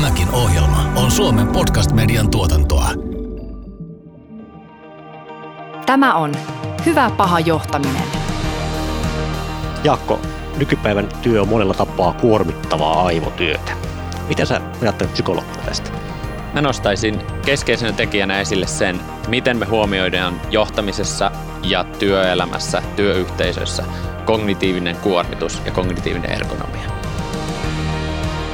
Tämäkin ohjelma on Suomen podcast-median tuotantoa. Tämä on Hyvä paha johtaminen. Jaakko, nykypäivän työ on monella tapaa kuormittavaa aivotyötä. Mitä sä ajattelet psykologina tästä? Mä nostaisin keskeisenä tekijänä esille sen, miten me huomioidaan johtamisessa ja työelämässä, työyhteisössä kognitiivinen kuormitus ja kognitiivinen ergonomia.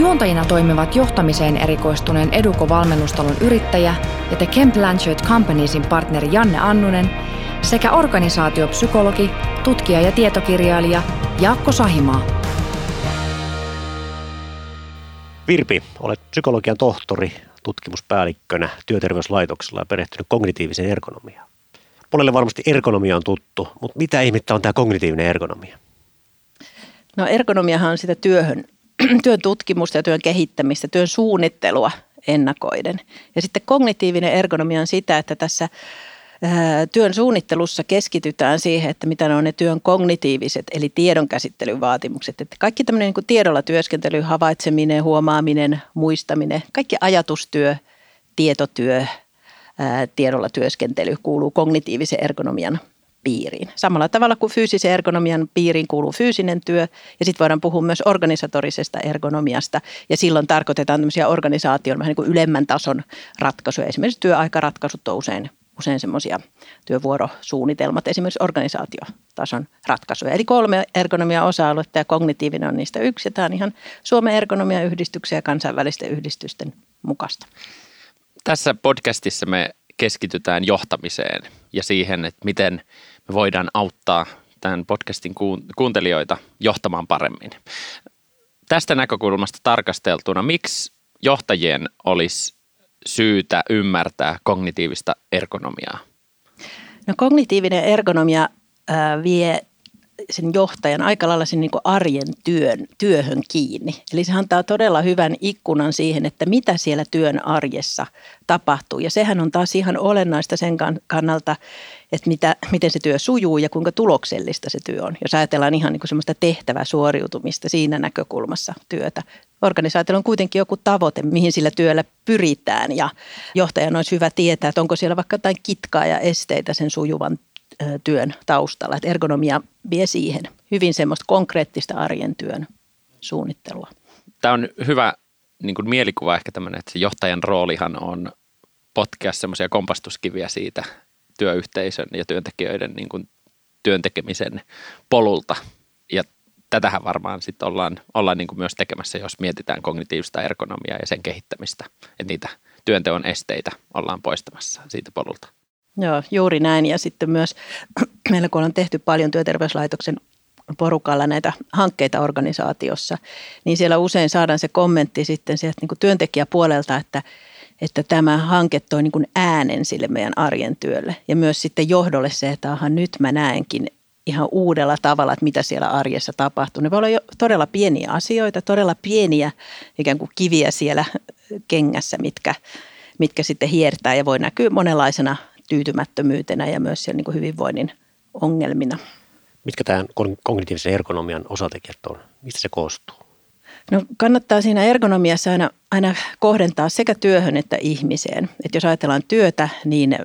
Juontajina toimivat johtamiseen erikoistuneen Eduko-valmennustalon yrittäjä ja The Kemp Blanchard Companiesin partneri Janne Annunen sekä organisaatiopsykologi, tutkija ja tietokirjailija Jaakko Sahimaa. Virpi, olet psykologian tohtori, tutkimuspäällikkönä työterveyslaitoksella ja perehtynyt kognitiiviseen ergonomiaan. Monelle varmasti ergonomia on tuttu, mutta mitä ihmettä on tämä kognitiivinen ergonomia? No ergonomiahan on sitä työhön työn tutkimusta ja työn kehittämistä, työn suunnittelua ennakoiden. Ja sitten kognitiivinen ergonomia on sitä, että tässä työn suunnittelussa keskitytään siihen, että mitä ne on ne työn kognitiiviset, eli tiedonkäsittelyn vaatimukset. Että kaikki tämmöinen niin kuin tiedolla työskentely, havaitseminen, huomaaminen, muistaminen, kaikki ajatustyö, tietotyö, tiedolla työskentely kuuluu kognitiivisen ergonomian piiriin. Samalla tavalla kuin fyysisen ergonomian piiriin kuuluu fyysinen työ ja sitten voidaan puhua myös organisatorisesta ergonomiasta ja silloin tarkoitetaan tämmöisiä organisaation vähän niin kuin ylemmän tason ratkaisuja. Esimerkiksi työaikaratkaisut on usein usein semmoisia työvuorosuunnitelmat, esimerkiksi organisaatiotason ratkaisuja. Eli kolme ergonomia osa-aluetta ja kognitiivinen on niistä yksi. Ja tämä on ihan Suomen ergonomia-yhdistyksen ja kansainvälisten yhdistysten mukaista. Tässä podcastissa me keskitytään johtamiseen ja siihen, että miten me voidaan auttaa tämän podcastin kuuntelijoita johtamaan paremmin. Tästä näkökulmasta tarkasteltuna, miksi johtajien olisi syytä ymmärtää kognitiivista ergonomiaa? No kognitiivinen ergonomia äh, vie sen johtajan aika lailla sen niin arjen työn, työhön kiinni. Eli se antaa todella hyvän ikkunan siihen, että mitä siellä työn arjessa tapahtuu. Ja sehän on taas ihan olennaista sen kannalta, että mitä, miten se työ sujuu ja kuinka tuloksellista se työ on. Jos ajatellaan ihan niin semmoista tehtävää suoriutumista siinä näkökulmassa työtä. Organisaatiolla on kuitenkin joku tavoite, mihin sillä työllä pyritään ja johtajan olisi hyvä tietää, että onko siellä vaikka jotain kitkaa ja esteitä sen sujuvan työn taustalla. Että ergonomia vie siihen hyvin semmoista konkreettista arjen työn suunnittelua. Tämä on hyvä niin kuin mielikuva ehkä tämmöinen, että se johtajan roolihan on potkea semmoisia kompastuskiviä siitä työyhteisön ja työntekijöiden niin kuin työntekemisen polulta. Ja tätähän varmaan sitten ollaan, ollaan niin kuin myös tekemässä, jos mietitään kognitiivista ergonomiaa ja sen kehittämistä, että niitä työnteon esteitä ollaan poistamassa siitä polulta. Joo, juuri näin. Ja sitten myös meillä kun on tehty paljon työterveyslaitoksen porukalla näitä hankkeita organisaatiossa, niin siellä usein saadaan se kommentti sitten sieltä niin kuin työntekijäpuolelta, että, että tämä hanke toi niin kuin äänen sille meidän arjen työlle. Ja myös sitten johdolle se, että aha, nyt mä näenkin ihan uudella tavalla, että mitä siellä arjessa tapahtuu. Ne voi olla jo todella pieniä asioita, todella pieniä ikään kuin kiviä siellä kengässä, mitkä, mitkä sitten hiertää ja voi näkyä monenlaisena tyytymättömyytenä ja myös siellä niin kuin hyvinvoinnin ongelmina. Mitkä tämän kognitiivisen ergonomian osatekijät on? Mistä se koostuu? No kannattaa siinä ergonomiassa aina, aina kohdentaa sekä työhön että ihmiseen. Et jos ajatellaan työtä, niin ö,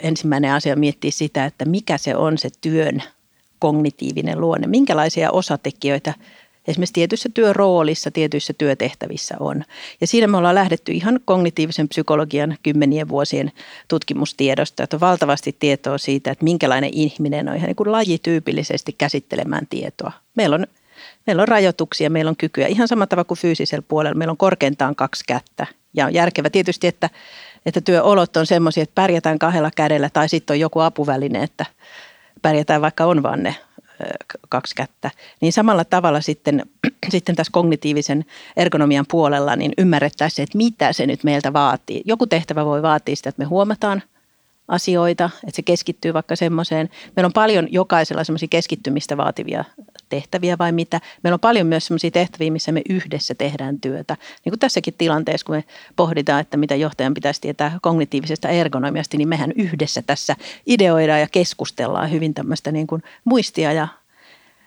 ensimmäinen asia miettii sitä, että mikä se on se työn kognitiivinen luonne. Minkälaisia osatekijöitä esimerkiksi tietyissä työroolissa, tietyissä työtehtävissä on. Ja siinä me ollaan lähdetty ihan kognitiivisen psykologian kymmenien vuosien tutkimustiedosta, että on valtavasti tietoa siitä, että minkälainen ihminen on ihan niin kuin lajityypillisesti käsittelemään tietoa. Meillä on, meillä on rajoituksia, meillä on kykyä ihan samalla tavalla kuin fyysisellä puolella. Meillä on korkeintaan kaksi kättä ja on järkevä tietysti, että, että työolot on semmoisia, että pärjätään kahdella kädellä tai sitten on joku apuväline, että pärjätään vaikka on vaan ne kaksi kättä, niin samalla tavalla sitten, sitten tässä kognitiivisen ergonomian puolella niin ymmärrettäisiin, että mitä se nyt meiltä vaatii. Joku tehtävä voi vaatia sitä, että me huomataan asioita, että se keskittyy vaikka semmoiseen. Meillä on paljon jokaisella semmoisia keskittymistä vaativia tehtäviä vai mitä. Meillä on paljon myös semmoisia tehtäviä, missä me yhdessä tehdään työtä. Niin kuin tässäkin tilanteessa, kun me pohditaan, että mitä johtajan pitäisi tietää kognitiivisesta ergonomiasta, niin mehän yhdessä tässä ideoidaan ja keskustellaan hyvin tämmöistä niin kuin muistia ja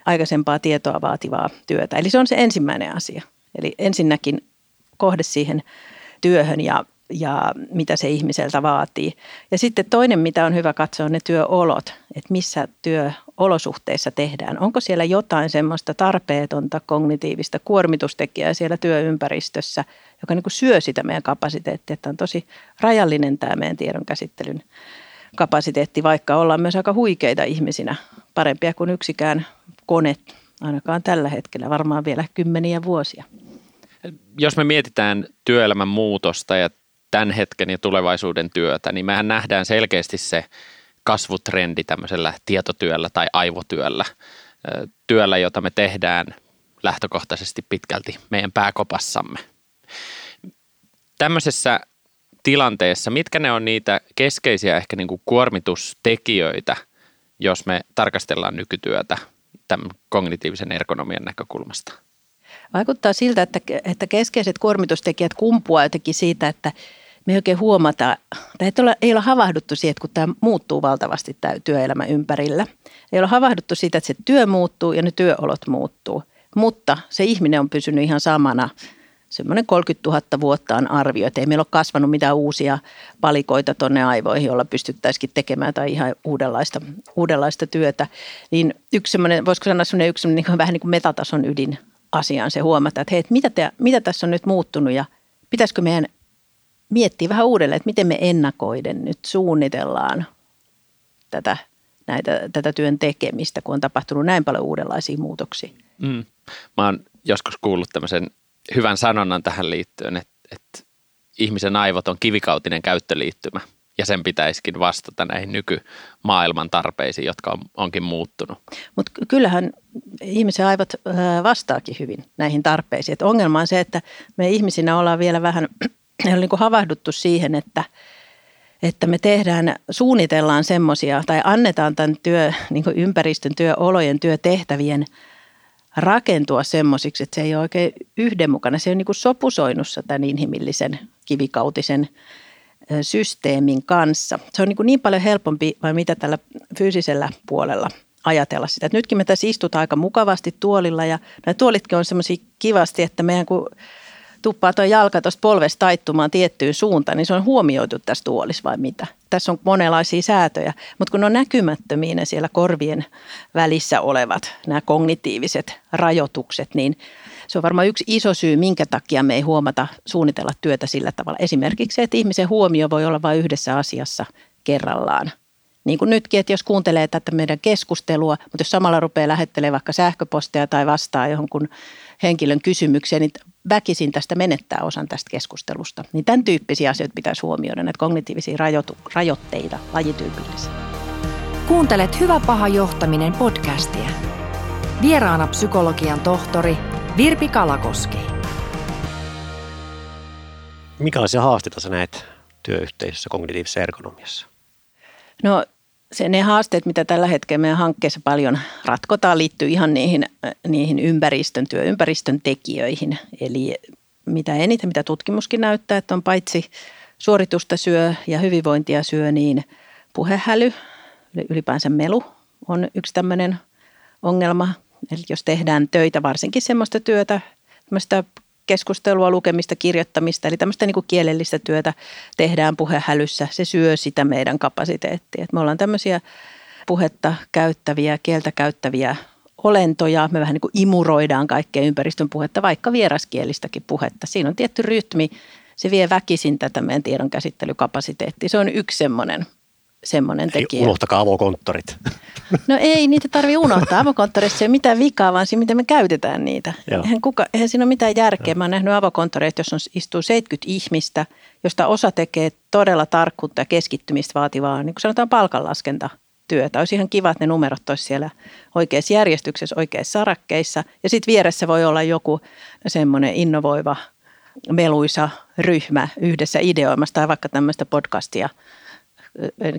aikaisempaa tietoa vaativaa työtä. Eli se on se ensimmäinen asia. Eli ensinnäkin kohde siihen työhön ja, ja mitä se ihmiseltä vaatii. Ja sitten toinen, mitä on hyvä katsoa, on ne työolot, että missä työolosuhteissa tehdään. Onko siellä jotain semmoista tarpeetonta kognitiivista kuormitustekijää siellä työympäristössä, joka niin kuin syö sitä meidän kapasiteettia, että on tosi rajallinen tämä meidän tiedon käsittelyn kapasiteetti, vaikka ollaan myös aika huikeita ihmisinä, parempia kuin yksikään kone, ainakaan tällä hetkellä, varmaan vielä kymmeniä vuosia. Jos me mietitään työelämän muutosta ja tämän hetken ja tulevaisuuden työtä, niin mehän nähdään selkeästi se kasvutrendi tämmöisellä tietotyöllä tai aivotyöllä, työllä, jota me tehdään lähtökohtaisesti pitkälti meidän pääkopassamme. Tämmöisessä tilanteessa, mitkä ne on niitä keskeisiä ehkä niin kuin kuormitustekijöitä, jos me tarkastellaan nykytyötä tämän kognitiivisen ergonomian näkökulmasta? Vaikuttaa siltä, että, että keskeiset kuormitustekijät kumpuaa jotenkin siitä, että me ei oikein huomata, tai ei ole, ei ole havahduttu siihen, että kun tämä muuttuu valtavasti tämä työelämä ympärillä. Ei ole havahduttu siitä, että se työ muuttuu ja ne työolot muuttuu. Mutta se ihminen on pysynyt ihan samana semmoinen 30 000 vuotta on arvio, että ei meillä ole kasvanut mitään uusia palikoita tuonne aivoihin, joilla pystyttäisikin tekemään tai ihan uudenlaista, uudenlaista työtä. Niin yksi semmoinen, voisiko sanoa semmoinen yksi semmoinen niin vähän niin kuin metatason ydin asiaan se huomata, että hei, että mitä, te, mitä tässä on nyt muuttunut ja pitäisikö meidän miettiä vähän uudelleen, että miten me ennakoiden nyt suunnitellaan tätä, näitä, tätä työn tekemistä, kun on tapahtunut näin paljon uudenlaisia muutoksia. Mm. Mä oon joskus kuullut tämmöisen hyvän sanonnan tähän liittyen, että, että ihmisen aivot on kivikautinen käyttöliittymä ja sen pitäisikin vastata näihin nykymaailman tarpeisiin, jotka on, onkin muuttunut. Mutta kyllähän ihmisen aivot vastaakin hyvin näihin tarpeisiin. Et ongelma on se, että me ihmisinä ollaan vielä vähän niin kuin havahduttu siihen, että, että me tehdään, suunnitellaan semmoisia tai annetaan tämän työ, niin ympäristön, työolojen, työtehtävien – rakentua semmoisiksi, että se ei ole oikein yhdenmukainen. Se on niin sopusoinnussa tämän inhimillisen kivikautisen systeemin kanssa. Se on niin, kuin niin paljon helpompi vai mitä tällä fyysisellä puolella ajatella sitä. Et nytkin me tässä istutaan aika mukavasti tuolilla ja nämä tuolitkin on semmoisia kivasti, että meidän kun tuppaa tuo jalka tuosta polvesta taittumaan tiettyyn suuntaan, niin se on huomioitu tässä tuolissa vai mitä? Tässä on monenlaisia säätöjä, mutta kun on näkymättömiä ne siellä korvien välissä olevat, nämä kognitiiviset rajoitukset, niin se on varmaan yksi iso syy, minkä takia me ei huomata suunnitella työtä sillä tavalla. Esimerkiksi se, että ihmisen huomio voi olla vain yhdessä asiassa kerrallaan. Niin kuin nytkin, että jos kuuntelee tätä meidän keskustelua, mutta jos samalla rupeaa lähettelemään vaikka sähköposteja tai vastaa johonkin henkilön kysymykseen, niin väkisin tästä menettää osan tästä keskustelusta. Niin tämän tyyppisiä asioita pitäisi huomioida, näitä kognitiivisia rajoitu- rajoitteita lajityypillisiä. Kuuntelet Hyvä paha johtaminen podcastia. Vieraana psykologian tohtori Virpi Kalakoski. Minkälaisia haasteita sä näet työyhteisössä kognitiivisessa ergonomiassa? No se, ne haasteet, mitä tällä hetkellä meidän hankkeessa paljon ratkotaan, liittyy ihan niihin, niihin ympäristön, työympäristön tekijöihin. Eli mitä eniten, mitä tutkimuskin näyttää, että on paitsi suoritusta syö ja hyvinvointia syö, niin puhehäly, ylipäänsä melu on yksi tämmöinen ongelma. Eli jos tehdään töitä, varsinkin semmoista työtä, tämmöistä keskustelua, lukemista, kirjoittamista, eli tämmöistä niin kuin kielellistä työtä tehdään puhehälyssä. Se syö sitä meidän kapasiteettia. me ollaan tämmöisiä puhetta käyttäviä, kieltä käyttäviä olentoja. Me vähän niin kuin imuroidaan kaikkea ympäristön puhetta, vaikka vieraskielistäkin puhetta. Siinä on tietty rytmi. Se vie väkisin tätä meidän tiedon käsittelykapasiteettia. Se on yksi semmoinen semmoinen tekijä. Ei unohtakaa avokonttorit. No ei, niitä tarvitse unohtaa. Avokonttorissa ei ole mitään vikaa, vaan siinä, miten me käytetään niitä. Eihän, kuka, eihän siinä ole mitään järkeä. Joo. Mä oon nähnyt avokonttoreita, jos on, istuu 70 ihmistä, josta osa tekee todella tarkkuutta ja keskittymistä vaativaa, niin kuin sanotaan palkanlaskenta työtä. Olisi ihan kiva, että ne numerot olisi siellä oikeassa järjestyksessä, oikeissa sarakkeissa. Ja sitten vieressä voi olla joku semmoinen innovoiva, meluisa ryhmä yhdessä ideoimassa tai vaikka tämmöistä podcastia –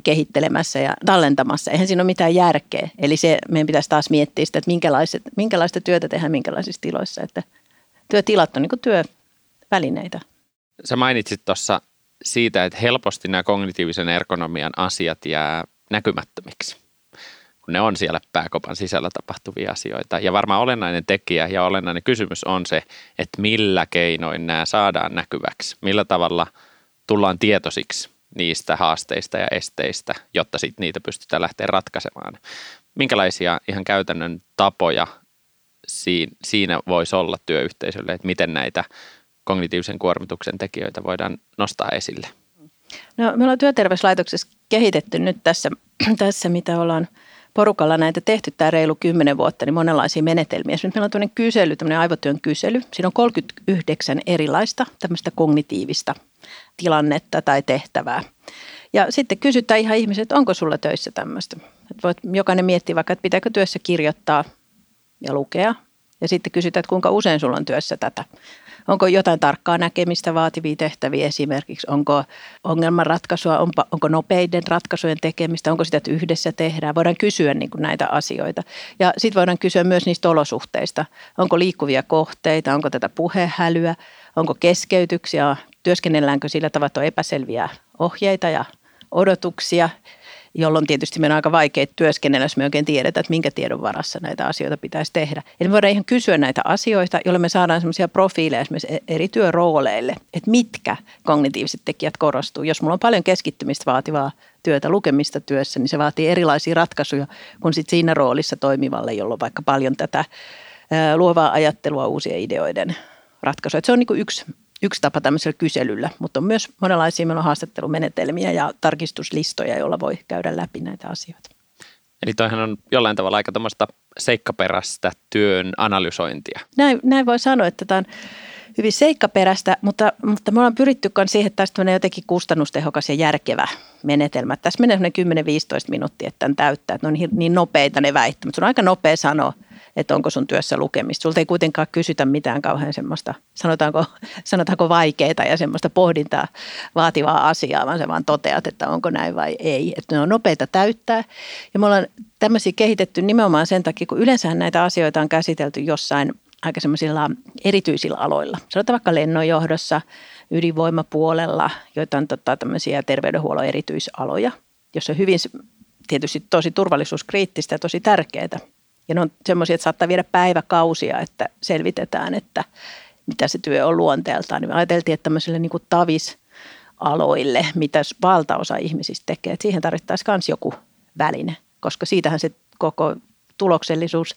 kehittelemässä ja tallentamassa. Eihän siinä ole mitään järkeä. Eli se, meidän pitäisi taas miettiä sitä, että minkälaiset, minkälaista työtä tehdään minkälaisissa tiloissa. Että työtilat on niin työvälineitä. Sä mainitsit tuossa siitä, että helposti nämä kognitiivisen ergonomian asiat jää näkymättömiksi kun ne on siellä pääkopan sisällä tapahtuvia asioita. Ja varmaan olennainen tekijä ja olennainen kysymys on se, että millä keinoin nämä saadaan näkyväksi, millä tavalla tullaan tietoisiksi niistä haasteista ja esteistä, jotta sit niitä pystytään lähteä ratkaisemaan. Minkälaisia ihan käytännön tapoja siinä voisi olla työyhteisölle, että miten näitä kognitiivisen kuormituksen tekijöitä voidaan nostaa esille? No, me ollaan työterveyslaitoksessa kehitetty nyt tässä, tässä mitä ollaan – porukalla näitä tehty tämä reilu kymmenen vuotta, niin monenlaisia menetelmiä. Esimerkiksi meillä on tämmöinen kysely, tämmöinen aivotyön kysely. Siinä on 39 erilaista tämmöistä kognitiivista tilannetta tai tehtävää. Ja sitten kysytään ihan ihmiset, että onko sulla töissä tämmöistä. Voit jokainen miettiä vaikka, että pitääkö työssä kirjoittaa ja lukea. Ja sitten kysytään, että kuinka usein sulla on työssä tätä. Onko jotain tarkkaa näkemistä vaativia tehtäviä esimerkiksi? Onko ongelmanratkaisua, onko, onko nopeiden ratkaisujen tekemistä? Onko sitä, että yhdessä tehdään? Voidaan kysyä niin kuin näitä asioita. Ja sitten voidaan kysyä myös niistä olosuhteista. Onko liikkuvia kohteita? Onko tätä puhehälyä? Onko keskeytyksiä? Työskennelläänkö sillä tavalla, että on epäselviä ohjeita ja odotuksia? Jolloin tietysti meidän on aika vaikea työskennellä, jos me oikein tiedetään, että minkä tiedon varassa näitä asioita pitäisi tehdä. Eli me voidaan ihan kysyä näitä asioita, jolloin me saadaan sellaisia profiileja esimerkiksi e- eri työrooleille, että mitkä kognitiiviset tekijät korostuu. Jos mulla on paljon keskittymistä vaativaa työtä, lukemista työssä, niin se vaatii erilaisia ratkaisuja kuin sit siinä roolissa toimivalle, jolloin vaikka paljon tätä luovaa ajattelua uusien ideoiden ratkaisuja. se on niin yksi yksi tapa tämmöisellä kyselyllä, mutta on myös monenlaisia meillä on haastattelumenetelmiä ja tarkistuslistoja, joilla voi käydä läpi näitä asioita. Eli toihan on jollain tavalla aika tämmöistä seikkaperäistä työn analysointia. Näin, näin voi sanoa, että tämä on hyvin seikkaperäistä, mutta, mutta me ollaan pyritty siihen, että tästä menee jotenkin kustannustehokas ja järkevä menetelmä. Tässä menee 10-15 minuuttia, että tämän täyttää, että ne on niin, nopeita ne väittämät. Se on aika nopea sanoa että onko sun työssä lukemista. Sulta ei kuitenkaan kysytä mitään kauhean semmoista, sanotaanko, sanotaanko vaikeita ja semmoista pohdintaa vaativaa asiaa, vaan se vaan toteat, että onko näin vai ei. Että ne on nopeita täyttää. Ja me ollaan tämmöisiä kehitetty nimenomaan sen takia, kun yleensä näitä asioita on käsitelty jossain aika semmoisilla erityisillä aloilla. Sanotaan vaikka lennonjohdossa, ydinvoimapuolella, joita on tota, tämmöisiä terveydenhuollon erityisaloja, jossa on hyvin tietysti tosi turvallisuuskriittistä ja tosi tärkeää ja ne on semmoisia, että saattaa viedä päiväkausia, että selvitetään, että mitä se työ on luonteeltaan. Niin me ajateltiin, että tämmöisille niin kuin tavisaloille, mitä valtaosa ihmisistä tekee, että siihen tarvittaisiin myös joku väline, koska siitähän se koko tuloksellisuus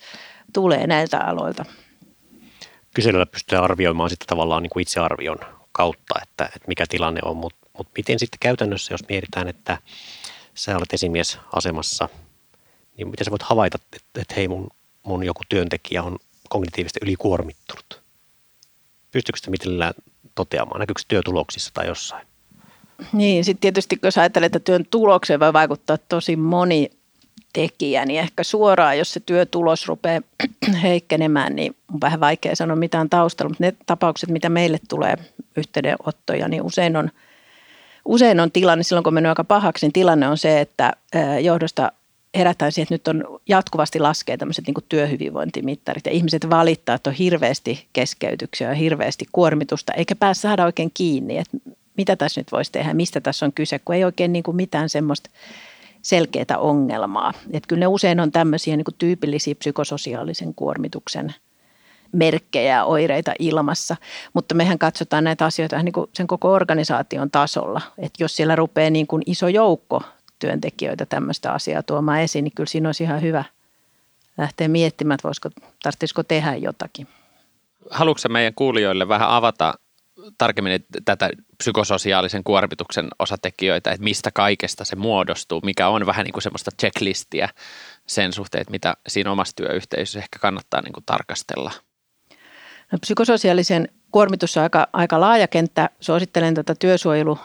tulee näiltä aloilta. Kyselyllä pystytään arvioimaan sitten tavallaan niin kuin itsearvion kautta, että, että mikä tilanne on, mutta mut miten sitten käytännössä, jos mietitään, että sä olet esimiesasemassa – niin miten sä voit havaita, että, että hei mun, mun joku työntekijä on kognitiivisesti ylikuormittunut? Pystyykö sitä mitään toteamaan? Näkyykö se työtuloksissa tai jossain? Niin, sitten tietysti kun ajattelet, että työn tulokseen voi vaikuttaa tosi moni tekijä, niin ehkä suoraan, jos se työtulos rupeaa heikkenemään, niin on vähän vaikea sanoa mitään taustalla, mutta ne tapaukset, mitä meille tulee yhteydenottoja, niin usein on, usein on tilanne, silloin kun menee aika pahaksi, niin tilanne on se, että johdosta herätään siihen, että nyt on jatkuvasti laskee tämmöiset niin työhyvinvointimittarit ja ihmiset valittaa, että on hirveästi keskeytyksiä ja hirveästi kuormitusta, eikä pääse saada oikein kiinni, että mitä tässä nyt voisi tehdä, mistä tässä on kyse, kun ei oikein niin kuin mitään semmoista selkeää ongelmaa. Että kyllä ne usein on tämmöisiä niin kuin tyypillisiä psykososiaalisen kuormituksen merkkejä ja oireita ilmassa, mutta mehän katsotaan näitä asioita niin kuin sen koko organisaation tasolla, että jos siellä rupeaa niin kuin iso joukko työntekijöitä tämmöistä asiaa tuomaan esiin, niin kyllä siinä olisi ihan hyvä lähteä miettimään, että voisiko, tarvitsisiko tehdä jotakin. Haluatko meidän kuulijoille vähän avata tarkemmin tätä psykososiaalisen kuormituksen osatekijöitä, että mistä kaikesta se muodostuu, mikä on vähän niin kuin semmoista checklistiä sen suhteen, että mitä siinä omassa työyhteisössä ehkä kannattaa niin kuin tarkastella? No, psykososiaalisen kuormitus on aika, aika laaja kenttä. Suosittelen tätä työsuojelu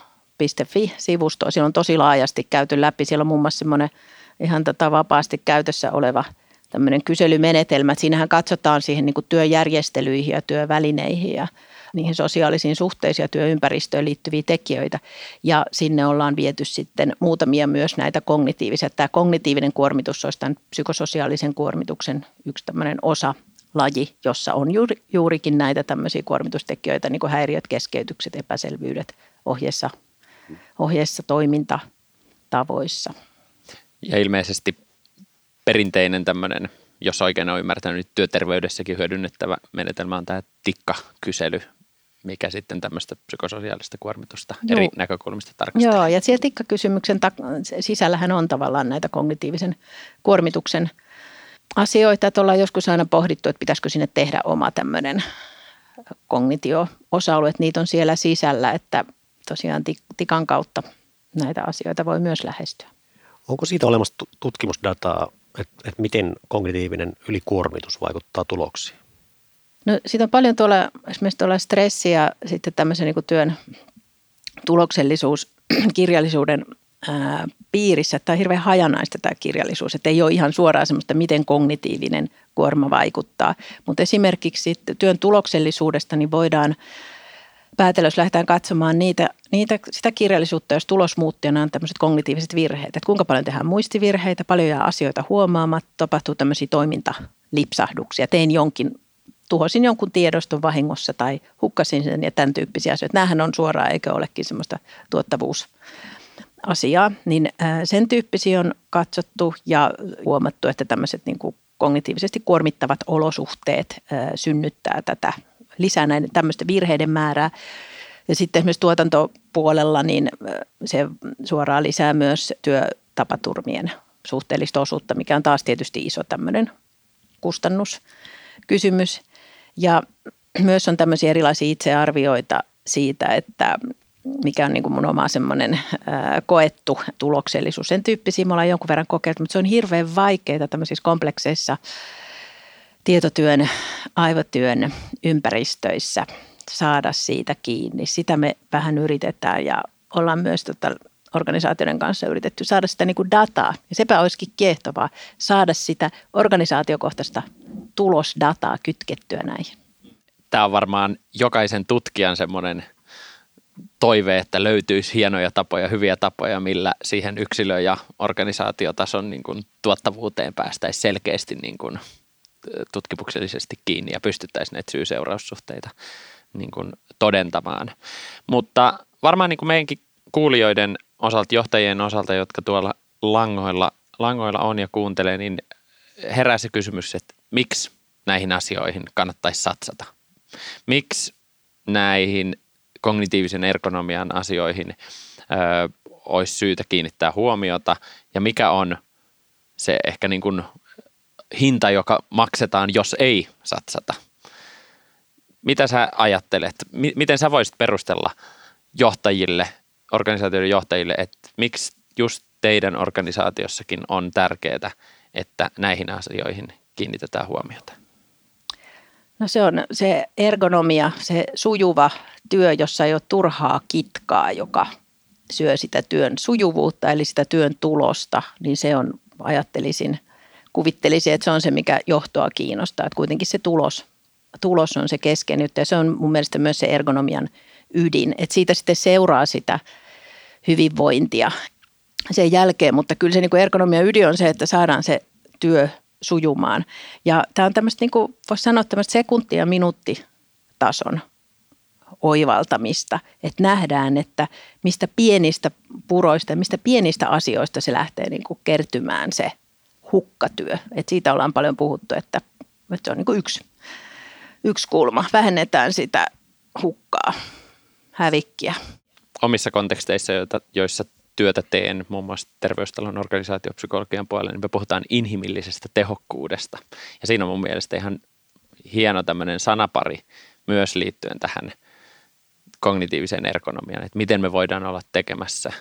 fi-sivustoa. Siellä on tosi laajasti käyty läpi. Siellä on muun muassa semmoinen ihan tätä vapaasti käytössä oleva tämmöinen kyselymenetelmä. Siinähän katsotaan siihen niin kuin työjärjestelyihin ja työvälineihin ja niihin sosiaalisiin suhteisiin ja työympäristöön liittyviä tekijöitä. Ja sinne ollaan viety sitten muutamia myös näitä kognitiivisia. Tämä kognitiivinen kuormitus olisi tämän psykososiaalisen kuormituksen yksi tämmöinen osa laji, jossa on juuri, juurikin näitä tämmöisiä kuormitustekijöitä, niin kuin häiriöt, keskeytykset, epäselvyydet ohjeessa, ohjeessa toimintatavoissa. Ja ilmeisesti perinteinen tämmöinen, jos oikein olen ymmärtänyt, työterveydessäkin hyödynnettävä menetelmä on tämä tikkakysely, mikä sitten tämmöistä psykososiaalista kuormitusta Joo. eri näkökulmista tarkastaa. Joo, ja siellä tikkakysymyksen ta- sisällähän on tavallaan näitä kognitiivisen kuormituksen asioita, että ollaan joskus aina pohdittu, että pitäisikö sinne tehdä oma tämmöinen kognitio-osa-alue, että niitä on siellä sisällä, että tosiaan tikan kautta näitä asioita voi myös lähestyä. Onko siitä olemassa tutkimusdataa, että, että miten kognitiivinen ylikuormitus vaikuttaa tuloksiin? No siitä on paljon tuolla, esimerkiksi tuolla stressi ja sitten tämmöisen niin työn tuloksellisuus, kirjallisuuden ää, piirissä. Tämä on hirveän hajanaista tämä kirjallisuus, että ei ole ihan suoraan semmoista, miten kognitiivinen kuorma vaikuttaa. Mutta esimerkiksi työn tuloksellisuudesta niin voidaan päätellä, jos lähdetään katsomaan niitä, niitä, sitä kirjallisuutta, jos tulosmuuttijana on tämmöiset kognitiiviset virheet. Että kuinka paljon tehdään muistivirheitä, paljon jää asioita huomaamatta, tapahtuu tämmöisiä toimintalipsahduksia. Tein jonkin, tuhosin jonkun tiedoston vahingossa tai hukkasin sen ja tämän tyyppisiä asioita. Nämähän on suoraan eikä olekin semmoista tuottavuus asiaa, niin sen tyyppisiä on katsottu ja huomattu, että tämmöiset niin kuin kognitiivisesti kuormittavat olosuhteet synnyttää tätä lisää näiden tämmöisten virheiden määrää. Ja sitten esimerkiksi tuotantopuolella niin se suoraan lisää myös työtapaturmien suhteellista osuutta, mikä on taas tietysti iso tämmöinen kustannuskysymys. Ja myös on tämmöisiä erilaisia itsearvioita siitä, että mikä on niin kuin mun oma semmoinen koettu tuloksellisuus. Sen tyyppisiä me ollaan jonkun verran kokeiltu, mutta se on hirveän vaikeaa tämmöisissä komplekseissa tietotyön, aivotyön ympäristöissä saada siitä kiinni. Sitä me vähän yritetään ja ollaan myös tota organisaatioiden kanssa yritetty saada sitä niin kuin dataa. Ja sepä olisikin kiehtovaa, saada sitä organisaatiokohtaista tulosdataa kytkettyä näihin. Tämä on varmaan jokaisen tutkijan semmoinen toive, että löytyisi hienoja tapoja, hyviä tapoja, millä siihen yksilö- ja organisaatiotason niin kuin tuottavuuteen päästäisiin selkeästi niin kuin tutkimuksellisesti kiinni ja pystyttäisiin näitä syy-seuraussuhteita niin kuin todentamaan. Mutta varmaan niin kuin meidänkin kuulijoiden osalta, johtajien osalta, jotka tuolla langoilla, langoilla on ja kuuntelee, niin herää se kysymys, että miksi näihin asioihin kannattaisi satsata? Miksi näihin kognitiivisen ergonomian asioihin ö, olisi syytä kiinnittää huomiota ja mikä on se ehkä niin kuin hinta, joka maksetaan, jos ei satsata. Mitä sä ajattelet? Miten sä voisit perustella johtajille, organisaatioiden johtajille, että miksi just teidän organisaatiossakin on tärkeää, että näihin asioihin kiinnitetään huomiota? No se on se ergonomia, se sujuva työ, jossa ei ole turhaa kitkaa, joka syö sitä työn sujuvuutta, eli sitä työn tulosta, niin se on, ajattelisin, kuvittelisin, että se on se, mikä johtoa kiinnostaa. Että kuitenkin se tulos, tulos on se keskeinen ja se on mun mielestä myös se ergonomian ydin. Että siitä sitten seuraa sitä hyvinvointia sen jälkeen, mutta kyllä se niin kuin ergonomian ydin on se, että saadaan se työ sujumaan. Ja tämä on tämmöistä, niin kuin voisi sanoa, tämmöistä sekunti- ja minuuttitason oivaltamista, että nähdään, että mistä pienistä puroista, mistä pienistä asioista se lähtee niin kuin kertymään se hukkatyö. Et siitä ollaan paljon puhuttu, että, että se on niin kuin yksi, yksi kulma. Vähennetään sitä hukkaa, hävikkiä. Omissa konteksteissa, joissa työtä teen, muun muassa terveystalon organisaatiopsykologian puolella, niin me puhutaan inhimillisestä tehokkuudesta. Ja siinä on mun mielestä ihan hieno tämmöinen sanapari myös liittyen tähän kognitiiviseen ergonomiaan, että miten me voidaan olla tekemässä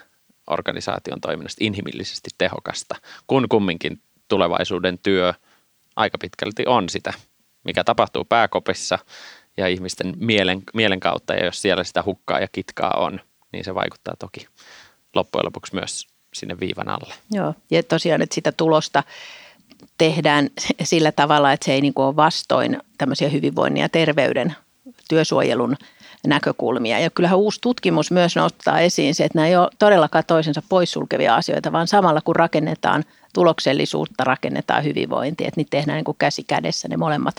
organisaation toiminnasta inhimillisesti tehokasta, kun kumminkin tulevaisuuden työ aika pitkälti on sitä, mikä tapahtuu pääkopissa ja ihmisten mielen, mielen kautta, ja jos siellä sitä hukkaa ja kitkaa on, niin se vaikuttaa toki loppujen lopuksi myös sinne viivan alle. Joo, ja tosiaan, että sitä tulosta tehdään sillä tavalla, että se ei niin kuin ole vastoin tämmöisiä hyvinvoinnin ja terveyden työsuojelun näkökulmia. Ja kyllähän uusi tutkimus myös nostaa esiin se, että nämä ei ole todellakaan toisensa poissulkevia asioita, vaan samalla kun rakennetaan tuloksellisuutta, rakennetaan hyvinvointia, että niitä tehdään niin kuin käsi kädessä ne molemmat,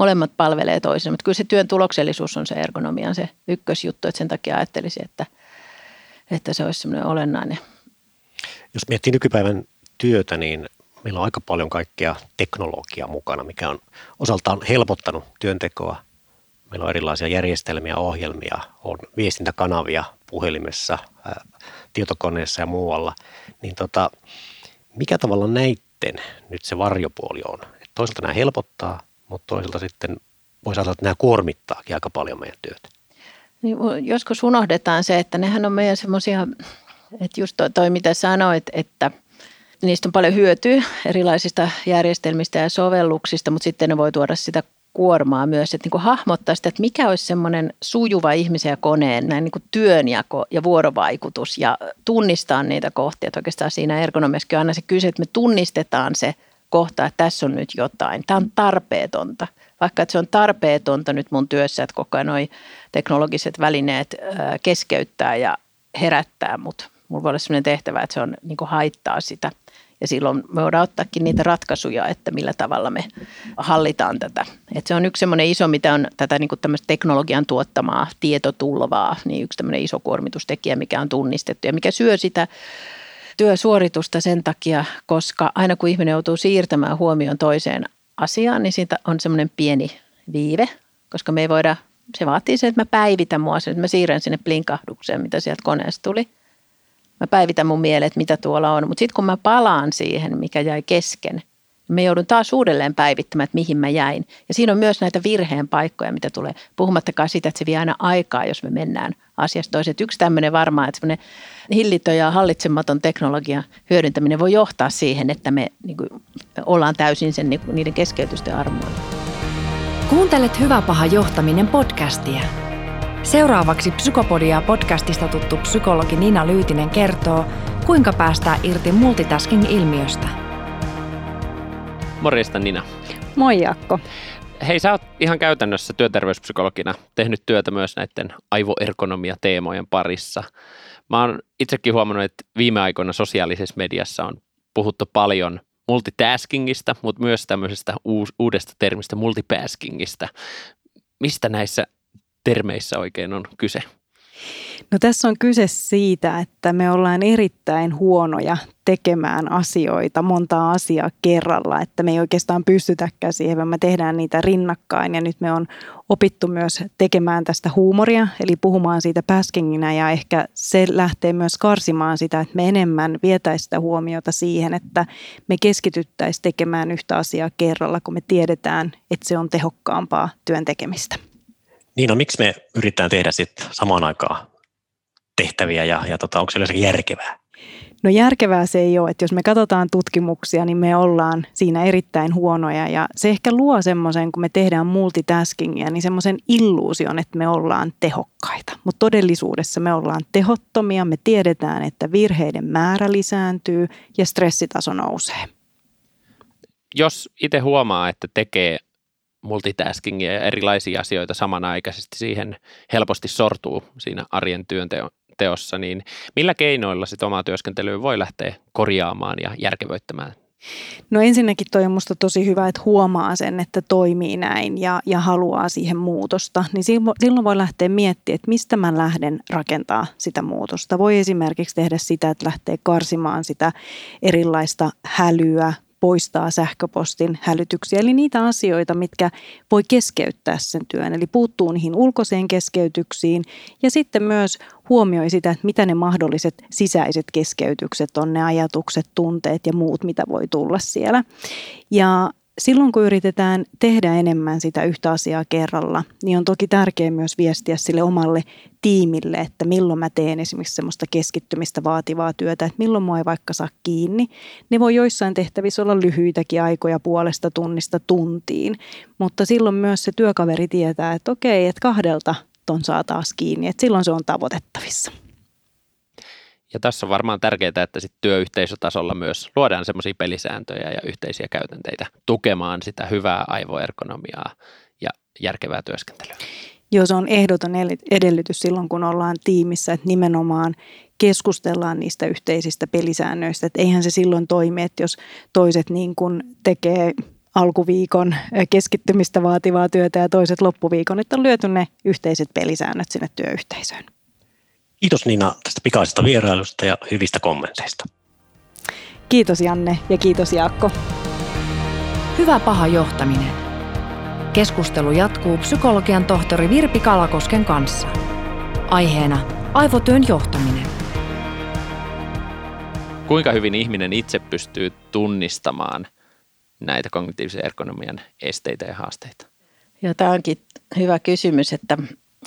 molemmat palvelee toisensa. Mutta kyllä se työn tuloksellisuus on se ergonomian se ykkösjuttu, että sen takia ajattelisin, että, että se olisi semmoinen olennainen. Jos miettii nykypäivän työtä, niin meillä on aika paljon kaikkea teknologiaa mukana, mikä on osaltaan helpottanut työntekoa. Meillä on erilaisia järjestelmiä, ohjelmia, on viestintäkanavia puhelimessa, ää, tietokoneessa ja muualla. Niin tota, mikä tavalla näitten nyt se varjopuoli on? Et toisaalta nämä helpottaa, mutta toisaalta sitten voisi ajatella, että nämä kuormittaakin aika paljon meidän työtä. Niin, joskus unohdetaan se, että nehän on meidän semmoisia, että just toi, toi mitä sanoit, että – niistä on paljon hyötyä erilaisista järjestelmistä ja sovelluksista, mutta sitten ne voi tuoda sitä kuormaa myös, että niin kuin hahmottaa sitä, että mikä olisi semmoinen sujuva ihmisen ja koneen näin niin kuin työnjako ja vuorovaikutus ja tunnistaa niitä kohtia. Että oikeastaan siinä ergonomiassakin on aina se kyse, että me tunnistetaan se kohta, että tässä on nyt jotain. Tämä on tarpeetonta. Vaikka että se on tarpeetonta nyt mun työssä, että koko ajan noi teknologiset välineet keskeyttää ja herättää mut. Mulla voi olla sellainen tehtävä, että se on niin haittaa sitä ja silloin me voidaan ottaakin niitä ratkaisuja, että millä tavalla me hallitaan tätä. Et se on yksi semmoinen iso, mitä on tätä niin kuin teknologian tuottamaa tietotulvaa, niin yksi tämmöinen iso kuormitustekijä, mikä on tunnistettu ja mikä syö sitä työsuoritusta sen takia, koska aina kun ihminen joutuu siirtämään huomioon toiseen asiaan, niin siitä on semmoinen pieni viive, koska me ei voida, se vaatii sen, että mä päivitän mua, että mä siirrän sinne blinkahdukseen, mitä sieltä koneesta tuli – Mä päivitän mun mieleen, että mitä tuolla on. Mutta sitten kun mä palaan siihen, mikä jäi kesken, me joudun taas uudelleen päivittämään, että mihin mä jäin. Ja siinä on myös näitä virheen paikkoja, mitä tulee. Puhumattakaan sitä, että se vie aina aikaa, jos me mennään asiasta toiseen. Yksi tämmöinen varmaan, että semmoinen hillitön ja hallitsematon teknologia hyödyntäminen voi johtaa siihen, että me niin kuin, ollaan täysin sen, niin, niiden keskeytysten armoilla. Kuuntelet Hyvä paha johtaminen podcastia. Seuraavaksi Psykopodia podcastista tuttu psykologi Nina Lyytinen kertoo, kuinka päästää irti multitasking-ilmiöstä. Morjesta Nina. Moi Jakko. Hei, sä oot ihan käytännössä työterveyspsykologina tehnyt työtä myös näiden aivoergonomia-teemojen parissa. Mä oon itsekin huomannut, että viime aikoina sosiaalisessa mediassa on puhuttu paljon multitaskingista, mutta myös tämmöisestä uudesta termistä multipaskingista. Mistä näissä termeissä oikein on kyse? No tässä on kyse siitä, että me ollaan erittäin huonoja tekemään asioita, montaa asiaa kerralla, että me ei oikeastaan pystytäkään siihen, vaan me tehdään niitä rinnakkain ja nyt me on opittu myös tekemään tästä huumoria, eli puhumaan siitä pääskenginä ja ehkä se lähtee myös karsimaan sitä, että me enemmän vietäisiin sitä huomiota siihen, että me keskityttäisiin tekemään yhtä asiaa kerralla, kun me tiedetään, että se on tehokkaampaa työn tekemistä. Niin, no miksi me yritetään tehdä sitten samaan aikaan tehtäviä ja, ja tota, onko se yleensäkin järkevää? No järkevää se ei ole, että jos me katsotaan tutkimuksia, niin me ollaan siinä erittäin huonoja ja se ehkä luo semmoisen, kun me tehdään multitaskingia, niin semmoisen illuusion, että me ollaan tehokkaita. Mutta todellisuudessa me ollaan tehottomia, me tiedetään, että virheiden määrä lisääntyy ja stressitaso nousee. Jos itse huomaa, että tekee multitaskingia ja erilaisia asioita samanaikaisesti siihen helposti sortuu siinä arjen työnteossa, niin millä keinoilla sitten omaa työskentelyä voi lähteä korjaamaan ja järkevöittämään? No ensinnäkin toi on musta tosi hyvä, että huomaa sen, että toimii näin ja, ja haluaa siihen muutosta. Niin silloin voi lähteä miettimään, että mistä mä lähden rakentaa sitä muutosta. Voi esimerkiksi tehdä sitä, että lähtee karsimaan sitä erilaista hälyä, poistaa sähköpostin hälytyksiä. Eli niitä asioita, mitkä voi keskeyttää sen työn. Eli puuttuu niihin ulkoiseen keskeytyksiin ja sitten myös huomioi sitä, että mitä ne mahdolliset sisäiset keskeytykset on, ne ajatukset, tunteet ja muut, mitä voi tulla siellä. Ja silloin kun yritetään tehdä enemmän sitä yhtä asiaa kerralla, niin on toki tärkeää myös viestiä sille omalle tiimille, että milloin mä teen esimerkiksi semmoista keskittymistä vaativaa työtä, että milloin mua ei vaikka saa kiinni. Ne voi joissain tehtävissä olla lyhyitäkin aikoja puolesta tunnista tuntiin, mutta silloin myös se työkaveri tietää, että okei, että kahdelta ton saa taas kiinni, että silloin se on tavoitettavissa. Ja tässä on varmaan tärkeää, että sit työyhteisötasolla myös luodaan semmoisia pelisääntöjä ja yhteisiä käytänteitä tukemaan sitä hyvää aivoergonomiaa ja järkevää työskentelyä. Joo, se on ehdoton edellytys silloin, kun ollaan tiimissä, että nimenomaan keskustellaan niistä yhteisistä pelisäännöistä. Että eihän se silloin toimi, että jos toiset niin kuin tekee alkuviikon keskittymistä vaativaa työtä ja toiset loppuviikon, että on lyöty ne yhteiset pelisäännöt sinne työyhteisöön. Kiitos Niina tästä pikaisesta vierailusta ja hyvistä kommenteista. Kiitos Janne ja kiitos Jaakko. Hyvä paha johtaminen. Keskustelu jatkuu psykologian tohtori Virpi Kalakosken kanssa. Aiheena aivotyön johtaminen. Kuinka hyvin ihminen itse pystyy tunnistamaan näitä kognitiivisen ergonomian esteitä ja haasteita? Ja tämä onkin hyvä kysymys, että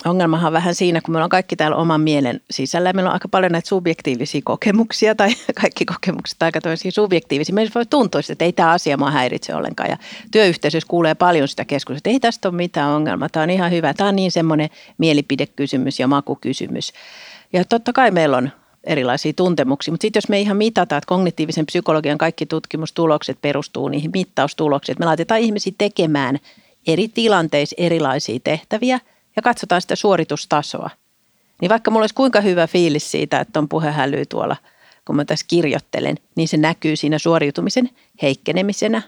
ongelmahan on vähän siinä, kun meillä on kaikki täällä oman mielen sisällä. Meillä on aika paljon näitä subjektiivisia kokemuksia tai kaikki kokemukset aika toisia subjektiivisia. Meillä voi tuntua, että ei tämä asia mua häiritse ollenkaan. Ja työyhteisössä kuulee paljon sitä keskustelua, että ei tästä ole mitään ongelmaa. Tämä on ihan hyvä. Tämä on niin semmoinen mielipidekysymys ja makukysymys. Ja totta kai meillä on erilaisia tuntemuksia, mutta sitten jos me ihan mitataan, että kognitiivisen psykologian kaikki tutkimustulokset perustuu niihin mittaustuloksiin, me laitetaan ihmisiä tekemään eri tilanteissa erilaisia tehtäviä – ja katsotaan sitä suoritustasoa. Niin vaikka mulla olisi kuinka hyvä fiilis siitä, että on puhehäly tuolla, kun mä tässä kirjoittelen, niin se näkyy siinä suoriutumisen heikkenemisenä.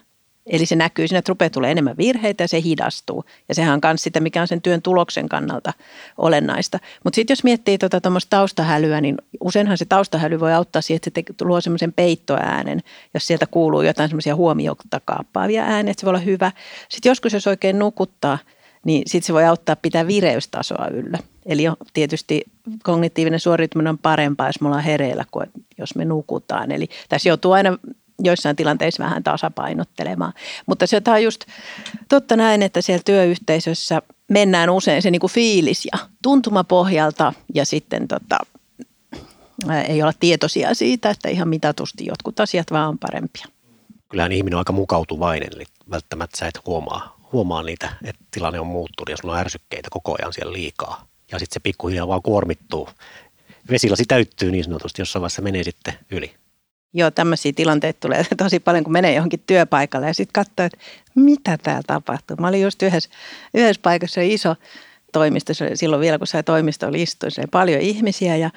Eli se näkyy siinä, että rupeaa tulee enemmän virheitä ja se hidastuu. Ja sehän on myös sitä, mikä on sen työn tuloksen kannalta olennaista. Mutta sitten jos miettii tuota taustahälyä, niin useinhan se taustahäly voi auttaa siihen, että se luo semmoisen peittoäänen, jos sieltä kuuluu jotain semmoisia huomiota kaappaavia ääniä, että se voi olla hyvä. Sitten joskus, jos oikein nukuttaa – niin sitten se voi auttaa pitää vireystasoa yllä. Eli tietysti kognitiivinen suoriutuminen on parempaa, jos me ollaan hereillä kuin jos me nukutaan. Eli tässä joutuu aina joissain tilanteissa vähän tasapainottelemaan. Mutta se on just totta näin, että siellä työyhteisössä mennään usein se niinku fiilis ja tuntumapohjalta ja sitten tota, ei olla tietoisia siitä, että ihan mitatusti jotkut asiat vaan on parempia. Kyllähän ihminen on aika mukautuvainen, eli välttämättä sä et huomaa huomaa niitä, että tilanne on muuttunut ja sulla on ärsykkeitä koko ajan siellä liikaa. Ja sitten se pikkuhiljaa vaan kuormittuu. Vesilasi täyttyy niin sanotusti, jossain vaiheessa menee sitten yli. Joo, tämmöisiä tilanteita tulee tosi paljon, kun menee johonkin työpaikalle ja sitten katsoo, että mitä täällä tapahtuu. Mä olin just yhdessä, yhdessä paikassa iso toimisto, silloin vielä kun sai toimistolla istuin, se oli paljon ihmisiä ja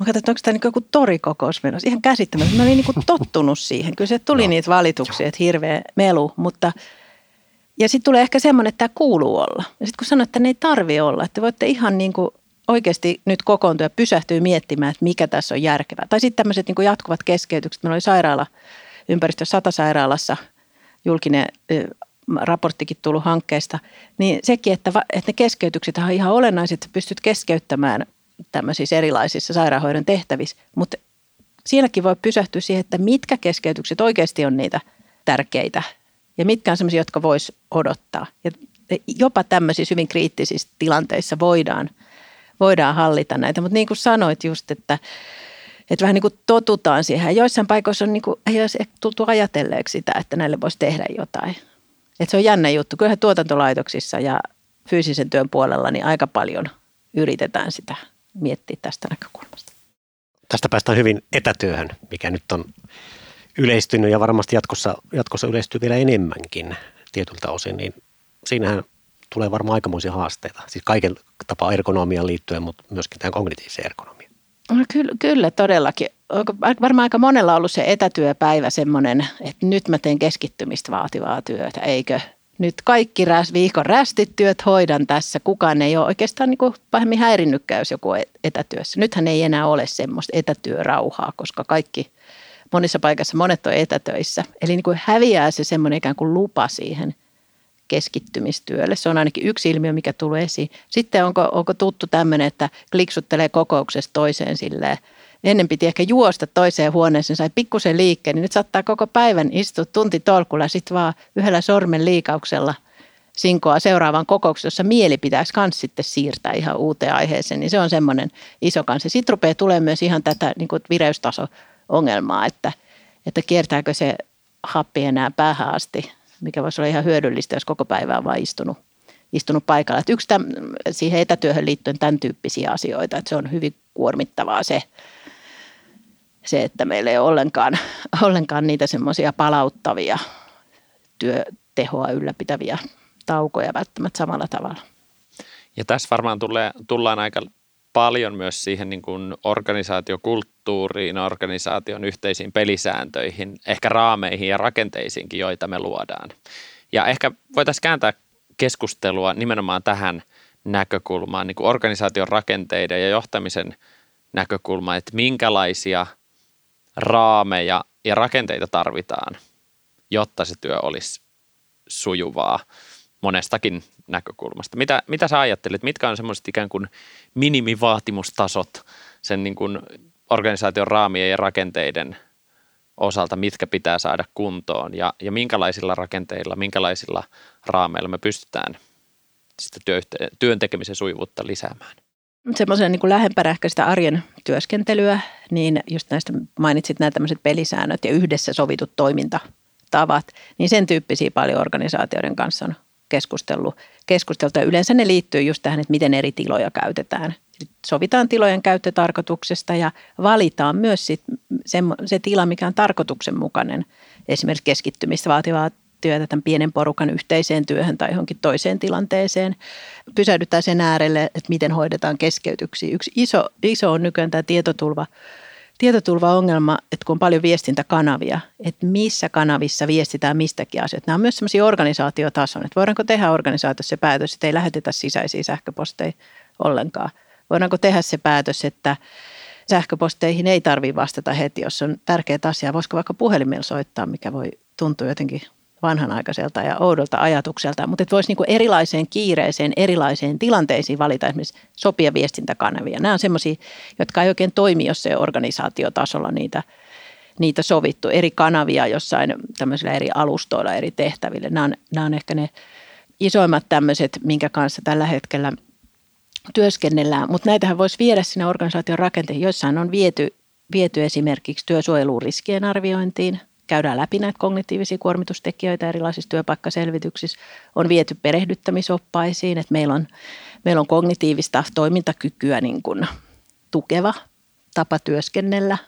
Mä katsoin, että onko tämä niin joku torikokous menossa. Ihan käsittämättä. Mä olin niin tottunut siihen. Kyllä se tuli no. niitä valituksia, että hirveä melu, mutta – ja sitten tulee ehkä semmoinen, että tämä kuuluu olla. Ja sitten kun sanoit, että ne ei tarvi olla, että voitte ihan niin kuin oikeasti nyt kokoontua ja pysähtyä miettimään, että mikä tässä on järkevää. Tai sitten tämmöiset niin jatkuvat keskeytykset. Meillä oli sairaala, ympäristö sairaalassa julkinen raporttikin tullut hankkeesta, niin sekin, että, että ne keskeytykset on ihan olennaiset, että pystyt keskeyttämään tämmöisissä erilaisissa sairaanhoidon tehtävissä, mutta siinäkin voi pysähtyä siihen, että mitkä keskeytykset oikeasti on niitä tärkeitä ja mitkä on sellaisia, jotka voisi odottaa. Ja jopa tämmöisissä hyvin kriittisissä tilanteissa voidaan, voidaan hallita näitä, mutta niin kuin sanoit just, että, että vähän niin kuin totutaan siihen. Joissain paikoissa on niin kuin, ei olisi tultu ajatelleeksi sitä, että näille voisi tehdä jotain. Että se on jännä juttu. Kyllähän tuotantolaitoksissa ja fyysisen työn puolella niin aika paljon yritetään sitä miettiä tästä näkökulmasta. Tästä päästään hyvin etätyöhön, mikä nyt on yleistynyt ja varmasti jatkossa, jatkossa yleistyy vielä enemmänkin tietyltä osin, niin siinähän tulee varmaan aikamoisia haasteita. Siis kaiken tapaa ergonomiaan liittyen, mutta myöskin tähän kognitiiviseen ergonomiaan. No kyllä, kyllä, todellakin. Varmaan aika monella ollut se etätyöpäivä semmoinen, että nyt mä teen keskittymistä vaativaa työtä, eikö? Nyt kaikki räs, viikon rästityöt hoidan tässä. Kukaan ei ole oikeastaan niin kuin pahemmin häirinnytkään, jos joku etätyössä. Nythän ei enää ole semmoista etätyörauhaa, koska kaikki – monissa paikassa monet on etätöissä. Eli niin kuin häviää se semmoinen ikään kuin lupa siihen keskittymistyölle. Se on ainakin yksi ilmiö, mikä tulee esiin. Sitten onko, onko tuttu tämmöinen, että kliksuttelee kokouksesta toiseen silleen, ennen piti ehkä juosta toiseen huoneeseen, sai pikkusen liikkeen, niin nyt saattaa koko päivän istua tunti tolkulla sitten vaan yhdellä sormen liikauksella sinkoa seuraavaan kokoukseen, jossa mieli pitäisi myös sitten siirtää ihan uuteen aiheeseen, niin se on semmoinen iso kanssa. Sitten rupeaa tulemaan myös ihan tätä niin kuin vireystaso ongelmaa, että, että kiertääkö se happi enää päähän asti, mikä voisi olla ihan hyödyllistä, jos koko päivä on vain istunut, istunut paikalla. Että yksi täm, siihen etätyöhön liittyen tämän tyyppisiä asioita, että se on hyvin kuormittavaa se, se että meillä ei ole ollenkaan, ollenkaan niitä semmoisia palauttavia työtehoa ylläpitäviä taukoja välttämättä samalla tavalla. Ja tässä varmaan tulee, tullaan aika paljon myös siihen niin kuin organisaatiokulttuuriin, organisaation yhteisiin pelisääntöihin, ehkä raameihin ja rakenteisiinkin, joita me luodaan. Ja ehkä voitaisiin kääntää keskustelua nimenomaan tähän näkökulmaan, niin kuin organisaation rakenteiden ja johtamisen näkökulmaan, että minkälaisia raameja ja rakenteita tarvitaan, jotta se työ olisi sujuvaa monestakin näkökulmasta. Mitä, mitä sä ajattelet, mitkä on semmoiset ikään kuin minimivaatimustasot sen niin kuin organisaation raamien ja rakenteiden osalta, mitkä pitää saada kuntoon ja, ja minkälaisilla rakenteilla, minkälaisilla raameilla me pystytään sitä työn tekemisen sujuvuutta lisäämään? Semmoisen niin lähempänä ehkä sitä arjen työskentelyä, niin just näistä mainitsit nämä tämmöiset pelisäännöt ja yhdessä sovitut toimintatavat, niin sen tyyppisiä paljon organisaatioiden kanssa on keskustellut, keskusteltu. Ja yleensä ne liittyy just tähän, että miten eri tiloja käytetään. Sovitaan tilojen käyttötarkoituksesta ja valitaan myös sit se, se tila, mikä on tarkoituksenmukainen. Esimerkiksi keskittymistä vaativaa työtä tämän pienen porukan yhteiseen työhön tai johonkin toiseen tilanteeseen. Pysähdytään sen äärelle, että miten hoidetaan keskeytyksiä. Yksi iso, iso on nykyään tämä tietotulva tietoturvaongelma, että kun on paljon viestintäkanavia, että missä kanavissa viestitään mistäkin asioista. Nämä on myös sellaisia organisaatiotason, että voidaanko tehdä organisaatiossa se päätös, että ei lähetetä sisäisiä sähköposteja ollenkaan. Voidaanko tehdä se päätös, että sähköposteihin ei tarvitse vastata heti, jos on tärkeä asia. Voisiko vaikka puhelimella soittaa, mikä voi tuntua jotenkin vanhanaikaiselta ja oudolta ajatukselta, mutta että voisi niin kuin erilaiseen kiireeseen, erilaiseen tilanteisiin valita esimerkiksi sopia viestintäkanavia. Nämä on sellaisia, jotka ei oikein toimi, jos se organisaatiotasolla niitä, niitä sovittu. Eri kanavia jossain tämmöisillä eri alustoilla, eri tehtäville. Nämä on, nämä on ehkä ne isoimmat tämmöiset, minkä kanssa tällä hetkellä työskennellään, mutta näitähän voisi viedä sinne organisaation rakenteen, joissain on viety, viety esimerkiksi työsuojeluriskien arviointiin – käydään läpi näitä kognitiivisia kuormitustekijöitä erilaisissa työpaikkaselvityksissä, on viety perehdyttämisoppaisiin, että meillä on, meillä on kognitiivista toimintakykyä niin kuin tukeva tapa työskennellä.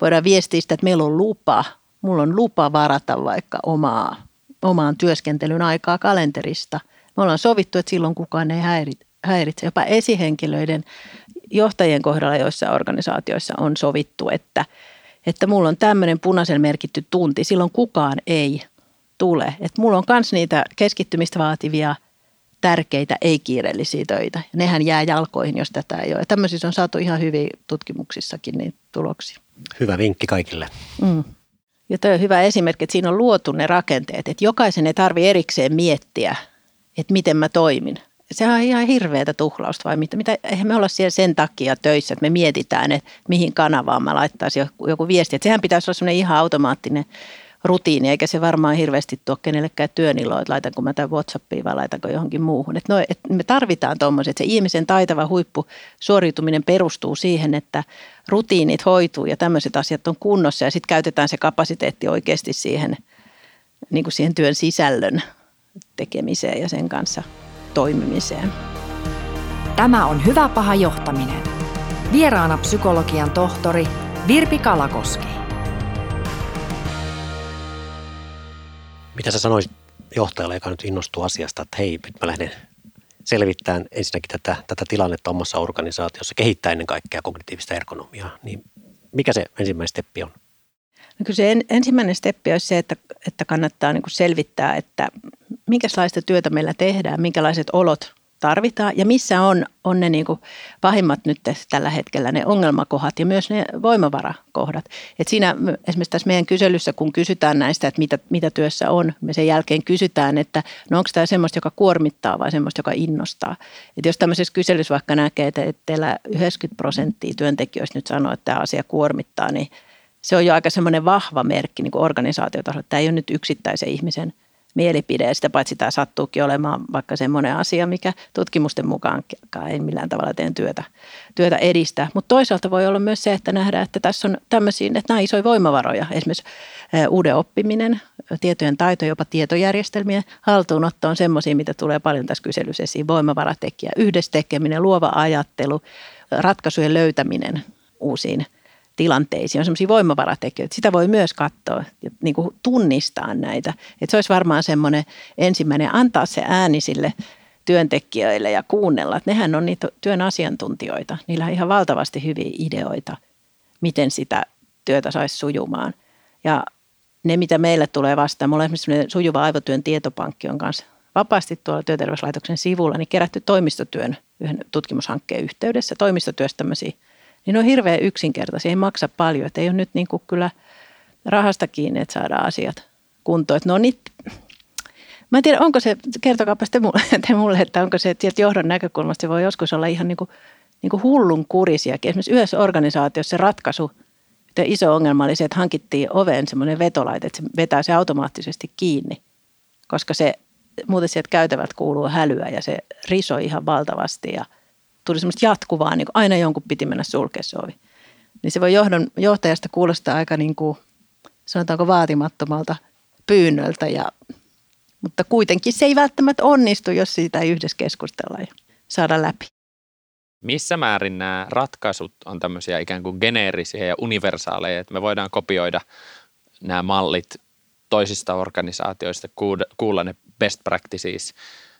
Voidaan viestiä sitä, että meillä on lupa, mulla on lupa varata vaikka omaa, omaan työskentelyn aikaa kalenterista. Me ollaan sovittu, että silloin kukaan ei häiritse. Jopa esihenkilöiden johtajien kohdalla joissa organisaatioissa on sovittu, että – että mulla on tämmöinen punaisen merkitty tunti, silloin kukaan ei tule. Että mulla on myös niitä keskittymistä vaativia tärkeitä ei-kiireellisiä töitä. Nehän jää jalkoihin, jos tätä ei ole. Ja tämmöisissä on saatu ihan hyvin tutkimuksissakin niin tuloksia. Hyvä vinkki kaikille. Mm. Ja tämä on hyvä esimerkki, että siinä on luotu ne rakenteet, että jokaisen ei tarvitse erikseen miettiä, että miten mä toimin, sehän on ihan hirveätä tuhlausta vai mitä, mitä, eihän me olla siellä sen takia töissä, että me mietitään, että mihin kanavaan mä laittaisin joku, joku viesti. Että sehän pitäisi olla semmoinen ihan automaattinen rutiini, eikä se varmaan hirveästi tuo kenellekään työniloa, että laitanko mä tämän Whatsappiin vai laitanko johonkin muuhun. Että no, että me tarvitaan tuommoiset, että se ihmisen taitava huippu suoriutuminen perustuu siihen, että rutiinit hoituu ja tämmöiset asiat on kunnossa ja sitten käytetään se kapasiteetti oikeasti siihen, niin kuin siihen työn sisällön tekemiseen ja sen kanssa toimimiseen. Tämä on Hyvä paha johtaminen. Vieraana psykologian tohtori Virpi Kalakoski. Mitä sä sanoisit johtajalle, joka nyt innostuu asiasta, että hei, nyt mä lähden selvittämään ensinnäkin tätä, tätä tilannetta omassa organisaatiossa, kehittää ennen kaikkea kognitiivista ergonomiaa, niin mikä se ensimmäinen steppi on? No kyllä se en, ensimmäinen steppi olisi se, että, että kannattaa niin selvittää, että minkälaista työtä meillä tehdään, minkälaiset olot tarvitaan ja missä on, on ne niin kuin pahimmat nyt tällä hetkellä ne ongelmakohdat ja myös ne voimavarakohdat. Et siinä esimerkiksi tässä meidän kyselyssä, kun kysytään näistä, että mitä, mitä työssä on, me sen jälkeen kysytään, että no onko tämä semmoista, joka kuormittaa vai semmoista, joka innostaa. Et jos tämmöisessä kyselyssä vaikka näkee, että teillä 90 prosenttia työntekijöistä nyt sanoo, että tämä asia kuormittaa, niin se on jo aika semmoinen vahva merkki niin organisaatiotasolla. Tämä ei ole nyt yksittäisen ihmisen – mielipide. Ja sitä paitsi tämä sattuukin olemaan vaikka semmoinen asia, mikä tutkimusten mukaan ei millään tavalla tee työtä, työtä edistä. Mutta toisaalta voi olla myös se, että nähdään, että tässä on tämmöisiä, että nämä isoja voimavaroja. Esimerkiksi uuden oppiminen, tietojen taito, jopa tietojärjestelmien haltuunotto on semmoisia, mitä tulee paljon tässä kyselyssä esiin. Voimavaratekijä, yhdessä tekeminen, luova ajattelu, ratkaisujen löytäminen uusiin – tilanteisiin, on semmoisia voimavaratekijöitä. Sitä voi myös katsoa ja niin kuin tunnistaa näitä. Että se olisi varmaan semmoinen ensimmäinen, antaa se ääni sille työntekijöille ja kuunnella. Että nehän on niitä työn asiantuntijoita. Niillä on ihan valtavasti hyviä ideoita, miten sitä työtä saisi sujumaan. Ja ne, mitä meille tulee vastaan, mulla on esimerkiksi sujuva aivotyön tietopankki on kanssa vapaasti tuolla työterveyslaitoksen sivulla, niin kerätty toimistotyön yhden tutkimushankkeen yhteydessä, toimistotyöstä tämmöisiä, niin ne on hirveän yksinkertaisia, ei maksa paljon, että ei ole nyt niin kuin kyllä rahasta kiinni, että saadaan asiat kuntoon. Että no niitä Mä en tiedä, onko se, kertokaapa te mulle, te mulle että onko se, että johdon näkökulmasta se voi joskus olla ihan niin kuin, niin kuin hullun kurisiakin. Esimerkiksi yhdessä organisaatiossa se ratkaisu, että iso ongelma oli se, että hankittiin oveen semmoinen vetolaite, että se vetää se automaattisesti kiinni, koska se muuten sieltä käytävät kuuluu hälyä ja se risoi ihan valtavasti ja tuli semmoista jatkuvaa, niin kuin aina jonkun piti mennä sulkea se ovi. Niin se voi johdon, johtajasta kuulostaa aika niin kuin, sanotaanko vaatimattomalta pyynnöltä ja mutta kuitenkin se ei välttämättä onnistu, jos siitä ei yhdessä keskustella ja saada läpi. Missä määrin nämä ratkaisut on tämmöisiä ikään kuin geneerisiä ja universaaleja, että me voidaan kopioida nämä mallit toisista organisaatioista, kuulla ne best practices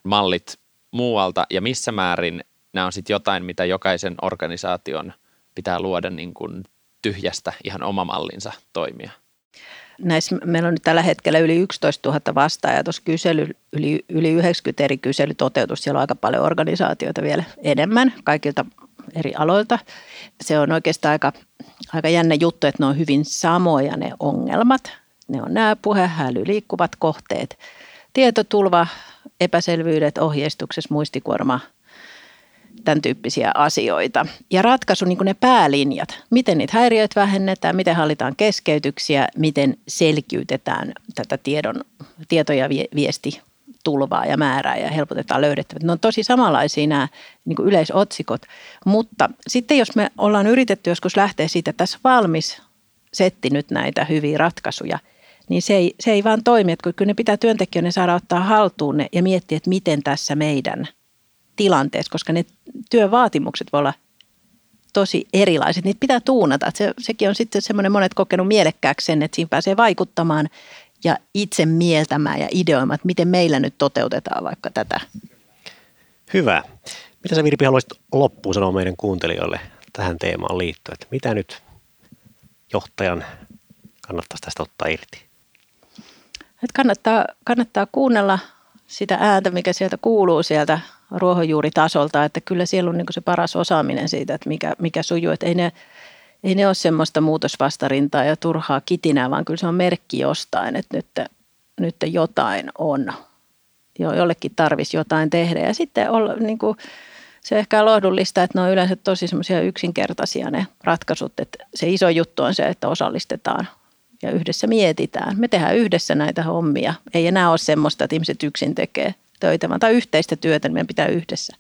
mallit muualta ja missä määrin nämä on sitten jotain, mitä jokaisen organisaation pitää luoda niin kuin tyhjästä ihan oma mallinsa toimia näissä, meillä on nyt tällä hetkellä yli 11 000 vastaajaa, tuossa kysely, yli, yli 90 eri kyselytoteutus, siellä on aika paljon organisaatioita vielä enemmän kaikilta eri aloilta. Se on oikeastaan aika, aika jännä juttu, että ne on hyvin samoja ne ongelmat. Ne on nämä puhehäly, liikkuvat kohteet, tietotulva, epäselvyydet ohjeistuksessa, muistikuorma – tämän tyyppisiä asioita. Ja ratkaisu, niin ne päälinjat, miten niitä häiriöitä vähennetään, miten hallitaan keskeytyksiä, miten selkiytetään tätä tiedon, tieto- ja viesti tulvaa ja määrää ja helpotetaan löydettävät. Ne on tosi samanlaisia nämä niin yleisotsikot, mutta sitten jos me ollaan yritetty joskus lähteä siitä, että tässä valmis setti nyt näitä hyviä ratkaisuja, niin se ei, se ei vaan toimi, että kyllä ne pitää työntekijöiden saada ottaa haltuun ne ja miettiä, että miten tässä meidän – tilanteessa, koska ne työvaatimukset voi olla tosi erilaiset. Niitä pitää tuunata. Se, sekin on sitten semmoinen monet kokenut mielekkääksi sen, että siinä pääsee vaikuttamaan ja itse mieltämään ja ideoimaan, että miten meillä nyt toteutetaan vaikka tätä. Hyvä. Mitä sä Virpi haluaisit loppuun sanoa meidän kuuntelijoille tähän teemaan liittyen? Että mitä nyt johtajan kannattaisi tästä ottaa irti? Että kannattaa, kannattaa kuunnella sitä ääntä, mikä sieltä kuuluu sieltä ruohonjuuritasolta, että kyllä siellä on niin se paras osaaminen siitä, että mikä, mikä sujuu. Että ei ne, ei ne ole semmoista muutosvastarintaa ja turhaa kitinää, vaan kyllä se on merkki jostain, että nyt, nyt jotain on. Jo, jollekin tarvisi jotain tehdä. Ja sitten olla, niin kuin, se ehkä lohdullista, että ne on yleensä tosi semmoisia yksinkertaisia ne ratkaisut. Että se iso juttu on se, että osallistetaan ja yhdessä mietitään. Me tehdään yhdessä näitä hommia. Ei enää ole semmoista, että ihmiset yksin tekee töitä, vaan tai yhteistä työtä, niin meidän pitää yhdessä,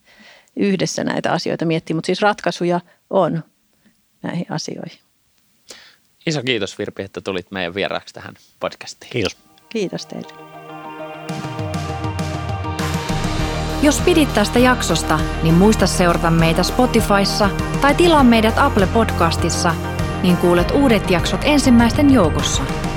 yhdessä näitä asioita miettiä. Mutta siis ratkaisuja on näihin asioihin. Iso kiitos Virpi, että tulit meidän vieraaksi tähän podcastiin. Kiitos. Kiitos teille. Jos pidit tästä jaksosta, niin muista seurata meitä Spotifyssa tai tilaa meidät Apple Podcastissa – niin kuulet uudet jaksot ensimmäisten joukossa –